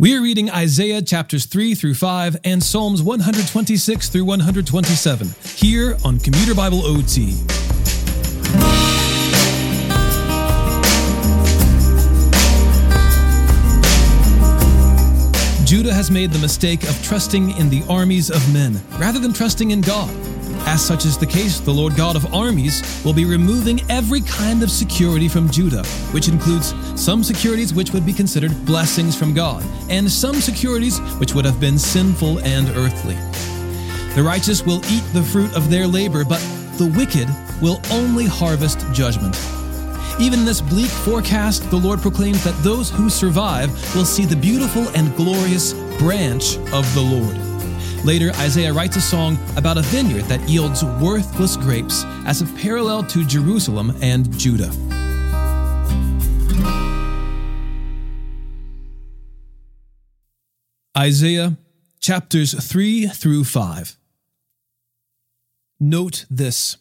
We are reading Isaiah chapters 3 through 5 and Psalms 126 through 127 here on Commuter Bible OT. Judah has made the mistake of trusting in the armies of men rather than trusting in God. As such is the case, the Lord God of armies will be removing every kind of security from Judah, which includes some securities which would be considered blessings from God, and some securities which would have been sinful and earthly. The righteous will eat the fruit of their labor, but the wicked will only harvest judgment. Even in this bleak forecast, the Lord proclaims that those who survive will see the beautiful and glorious branch of the Lord. Later, Isaiah writes a song about a vineyard that yields worthless grapes as a parallel to Jerusalem and Judah. Isaiah chapters 3 through 5. Note this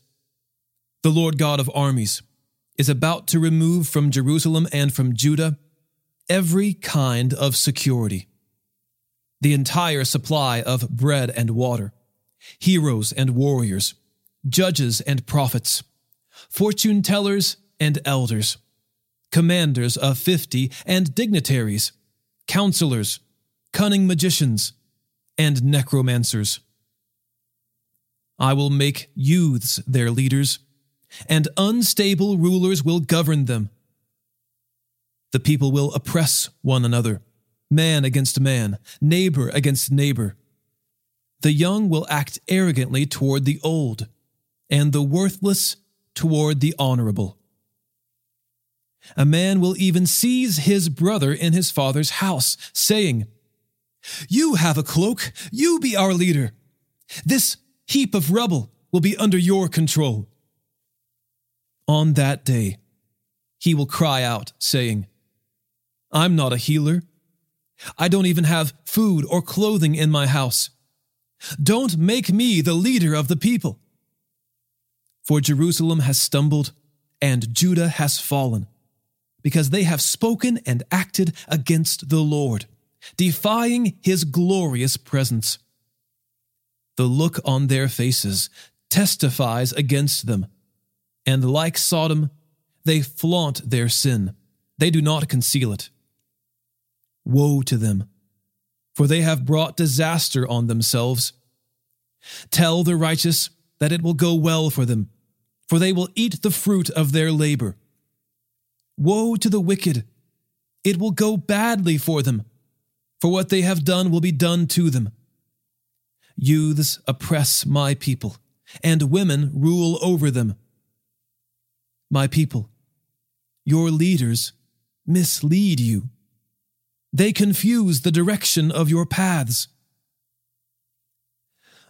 The Lord God of armies is about to remove from Jerusalem and from Judah every kind of security the entire supply of bread and water, heroes and warriors, judges and prophets, fortune tellers and elders, commanders of fifty and dignitaries, counselors, cunning magicians, and necromancers. I will make youths their leaders, and unstable rulers will govern them. The people will oppress one another man against man, neighbor against neighbor. The young will act arrogantly toward the old, and the worthless toward the honorable. A man will even seize his brother in his father's house, saying, You have a cloak, you be our leader. This heap of rubble will be under your control. On that day, he will cry out, saying, I'm not a healer. I don't even have food or clothing in my house. Don't make me the leader of the people. For Jerusalem has stumbled and Judah has fallen, because they have spoken and acted against the Lord, defying his glorious presence. The look on their faces testifies against them, and like Sodom, they flaunt their sin. They do not conceal it. Woe to them, for they have brought disaster on themselves. Tell the righteous that it will go well for them, for they will eat the fruit of their labor. Woe to the wicked! It will go badly for them, for what they have done will be done to them. Youths oppress my people, and women rule over them. My people, your leaders mislead you. They confuse the direction of your paths.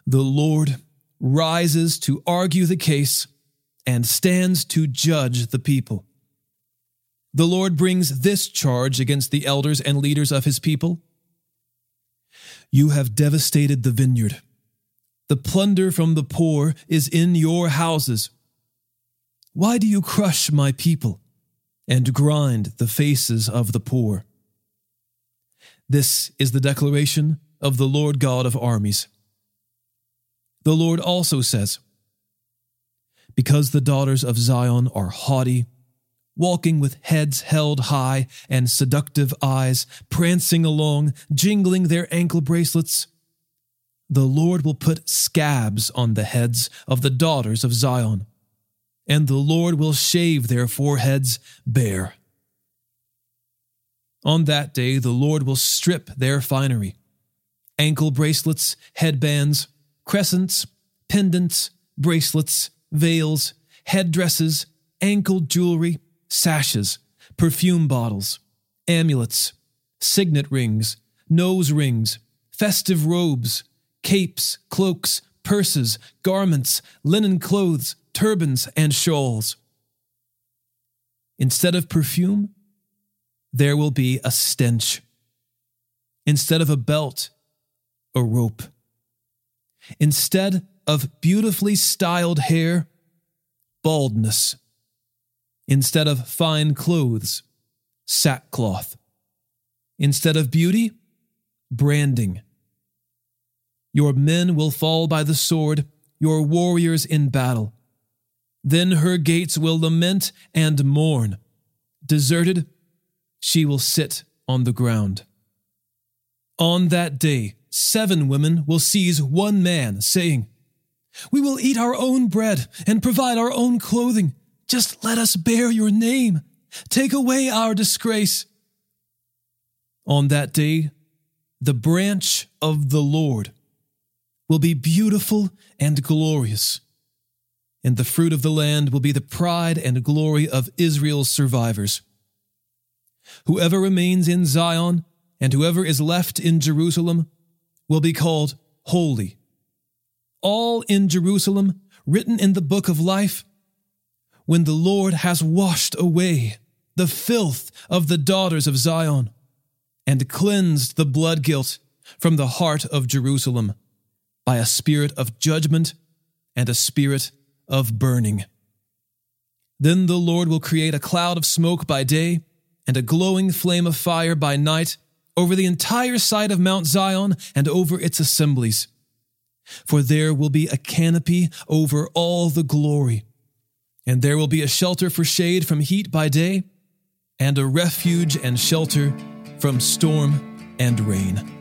The Lord rises to argue the case and stands to judge the people. The Lord brings this charge against the elders and leaders of his people You have devastated the vineyard. The plunder from the poor is in your houses. Why do you crush my people and grind the faces of the poor? This is the declaration of the Lord God of armies. The Lord also says, Because the daughters of Zion are haughty, walking with heads held high and seductive eyes, prancing along, jingling their ankle bracelets, the Lord will put scabs on the heads of the daughters of Zion, and the Lord will shave their foreheads bare. On that day, the Lord will strip their finery ankle bracelets, headbands, crescents, pendants, bracelets, veils, headdresses, ankle jewelry, sashes, perfume bottles, amulets, signet rings, nose rings, festive robes, capes, cloaks, purses, garments, linen clothes, turbans, and shawls. Instead of perfume, there will be a stench. Instead of a belt, a rope. Instead of beautifully styled hair, baldness. Instead of fine clothes, sackcloth. Instead of beauty, branding. Your men will fall by the sword, your warriors in battle. Then her gates will lament and mourn. Deserted, she will sit on the ground. On that day, seven women will seize one man, saying, We will eat our own bread and provide our own clothing. Just let us bear your name. Take away our disgrace. On that day, the branch of the Lord will be beautiful and glorious, and the fruit of the land will be the pride and glory of Israel's survivors. Whoever remains in Zion and whoever is left in Jerusalem will be called holy. All in Jerusalem, written in the book of life, when the Lord has washed away the filth of the daughters of Zion and cleansed the blood guilt from the heart of Jerusalem by a spirit of judgment and a spirit of burning. Then the Lord will create a cloud of smoke by day and a glowing flame of fire by night over the entire site of Mount Zion and over its assemblies. For there will be a canopy over all the glory, and there will be a shelter for shade from heat by day, and a refuge and shelter from storm and rain.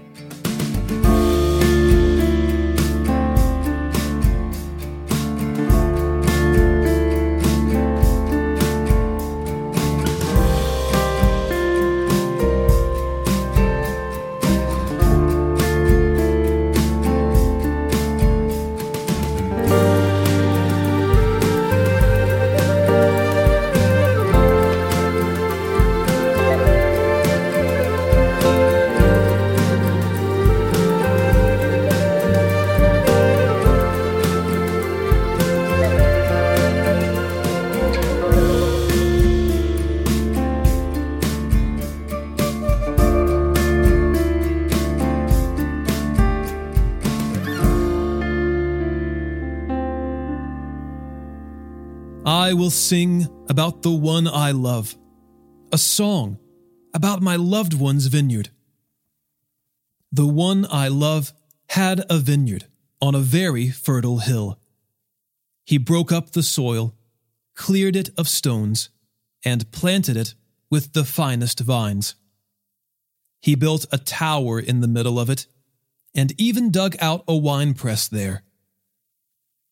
I will sing about the one I love, a song about my loved one's vineyard. The one I love had a vineyard on a very fertile hill. He broke up the soil, cleared it of stones, and planted it with the finest vines. He built a tower in the middle of it, and even dug out a winepress there.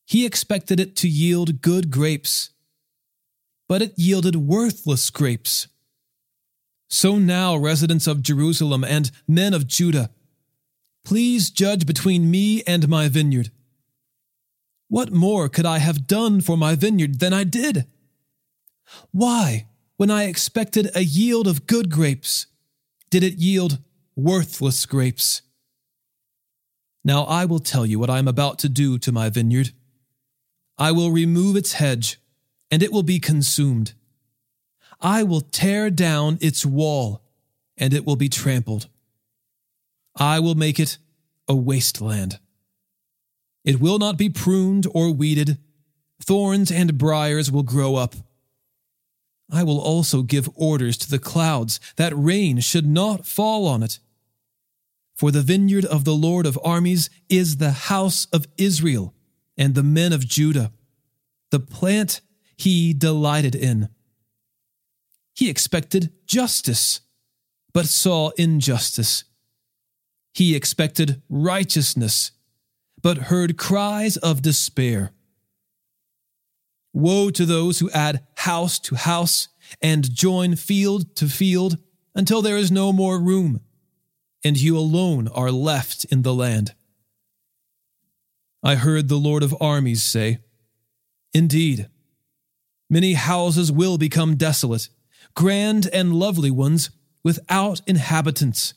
He expected it to yield good grapes, but it yielded worthless grapes. So now, residents of Jerusalem and men of Judah, please judge between me and my vineyard. What more could I have done for my vineyard than I did? Why, when I expected a yield of good grapes, did it yield worthless grapes? Now I will tell you what I am about to do to my vineyard. I will remove its hedge, and it will be consumed. I will tear down its wall, and it will be trampled. I will make it a wasteland. It will not be pruned or weeded. Thorns and briers will grow up. I will also give orders to the clouds that rain should not fall on it. For the vineyard of the Lord of armies is the house of Israel and the men of Judah, the plant he delighted in. He expected justice, but saw injustice. He expected righteousness, but heard cries of despair. Woe to those who add house to house and join field to field until there is no more room, and you alone are left in the land. I heard the Lord of armies say, Indeed, many houses will become desolate, grand and lovely ones without inhabitants.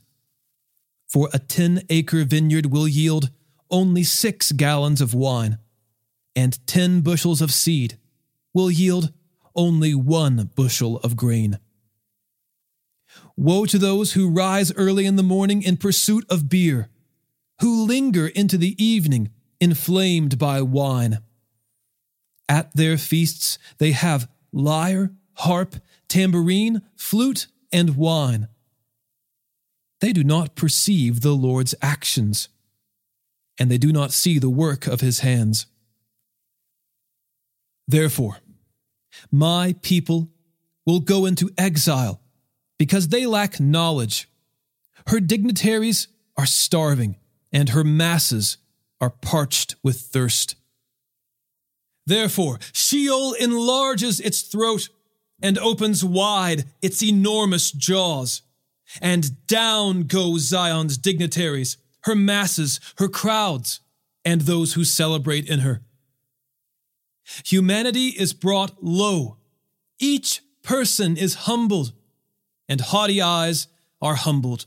For a ten acre vineyard will yield only six gallons of wine, and ten bushels of seed will yield only one bushel of grain. Woe to those who rise early in the morning in pursuit of beer, who linger into the evening inflamed by wine. At their feasts they have lyre, harp, tambourine, flute, and wine. they do not perceive the Lord's actions, and they do not see the work of his hands. Therefore, my people will go into exile because they lack knowledge. Her dignitaries are starving, and her masses are parched with thirst. Therefore, Sheol enlarges its throat and opens wide its enormous jaws. And down go Zion's dignitaries, her masses, her crowds, and those who celebrate in her. Humanity is brought low. Each person is humbled, and haughty eyes are humbled.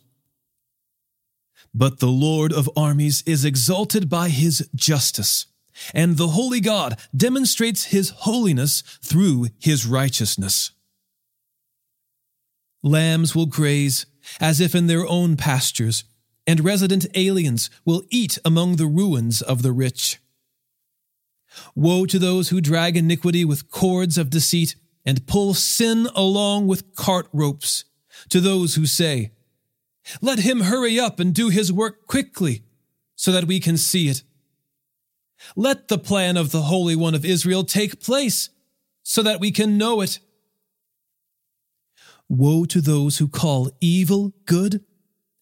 But the Lord of armies is exalted by his justice, and the holy God demonstrates his holiness through his righteousness. Lambs will graze as if in their own pastures, and resident aliens will eat among the ruins of the rich. Woe to those who drag iniquity with cords of deceit and pull sin along with cart ropes, to those who say, Let him hurry up and do his work quickly, so that we can see it. Let the plan of the Holy One of Israel take place, so that we can know it. Woe to those who call evil good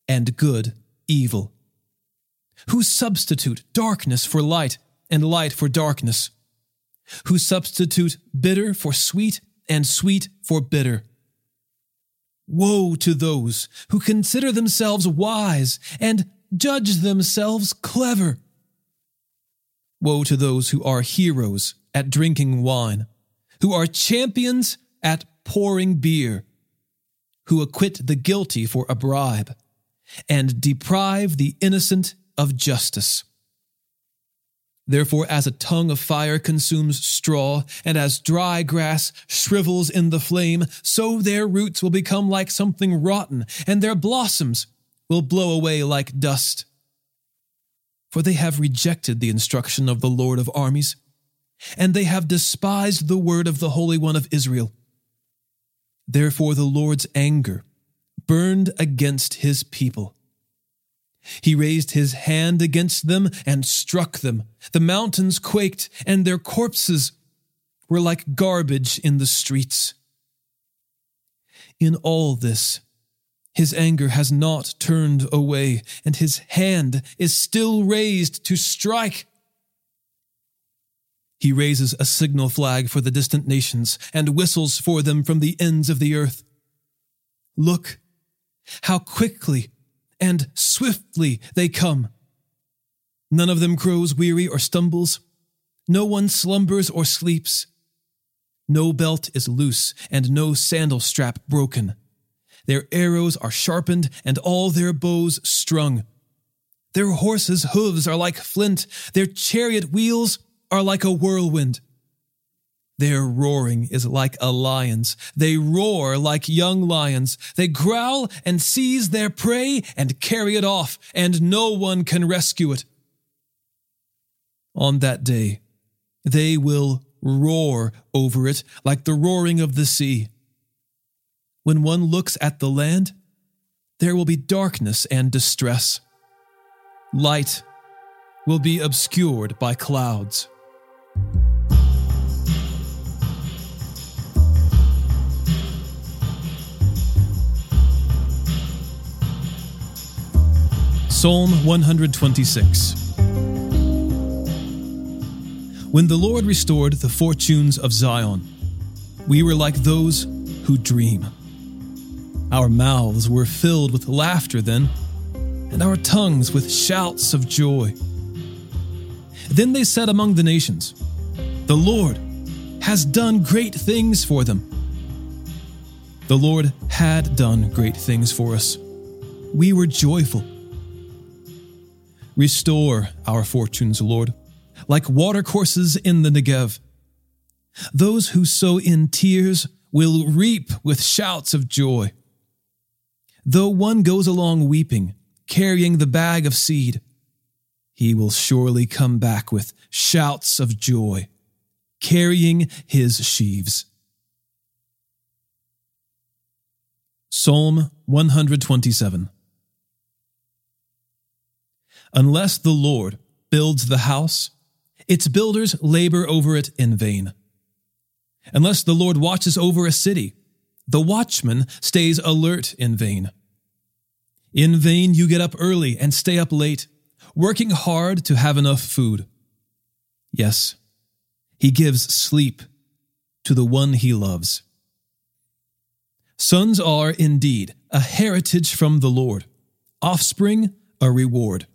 and good evil, who substitute darkness for light and light for darkness, who substitute bitter for sweet and sweet for bitter. Woe to those who consider themselves wise and judge themselves clever. Woe to those who are heroes at drinking wine, who are champions at pouring beer, who acquit the guilty for a bribe, and deprive the innocent of justice. Therefore, as a tongue of fire consumes straw, and as dry grass shrivels in the flame, so their roots will become like something rotten, and their blossoms will blow away like dust. For they have rejected the instruction of the Lord of armies, and they have despised the word of the Holy One of Israel. Therefore, the Lord's anger burned against his people he raised his hand against them and struck them. The mountains quaked, and their corpses were like garbage in the streets. In all this, his anger has not turned away, and his hand is still raised to strike. He raises a signal flag for the distant nations and whistles for them from the ends of the earth. Look, how quickly and swiftly they come. None of them grows weary or stumbles. No one slumbers or sleeps. No belt is loose and no sandal strap broken. Their arrows are sharpened and all their bows strung. Their horses' hooves are like flint. Their chariot wheels are like a whirlwind. Their roaring is like a lion's. They roar like young lions. They growl and seize their prey and carry it off, and no one can rescue it. On that day, they will roar over it like the roaring of the sea. When one looks at the land, there will be darkness and distress. Light will be obscured by clouds. Psalm 126 When the Lord restored the fortunes of Zion, we were like those who dream. Our mouths were filled with laughter then, and our tongues with shouts of joy. Then they said among the nations, The Lord has done great things for them. The Lord had done great things for us. We were joyful Restore our fortunes, Lord, like watercourses in the Negev. Those who sow in tears will reap with shouts of joy. Though one goes along weeping, carrying the bag of seed, he will surely come back with shouts of joy, carrying his sheaves. Psalm 127 Unless the Lord builds the house, its builders labor over it in vain. Unless the Lord watches over a city, the watchman stays alert in vain. In vain you get up early and stay up late, working hard to have enough food. Yes, he gives sleep to the one he loves. Sons are indeed a heritage from the Lord, offspring a reward.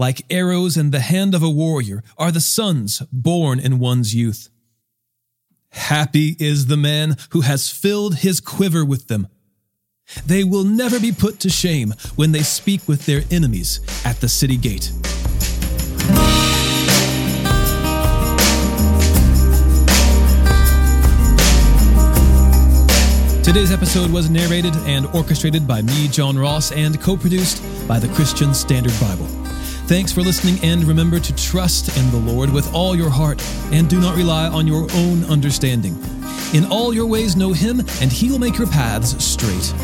Like arrows in the hand of a warrior are the sons born in one's youth. Happy is the man who has filled his quiver with them. They will never be put to shame when they speak with their enemies at the city gate. Today's episode was narrated and orchestrated by me, John Ross, and co produced by the Christian Standard Bible. Thanks for listening, and remember to trust in the Lord with all your heart, and do not rely on your own understanding. In all your ways, know Him, and He will make your paths straight.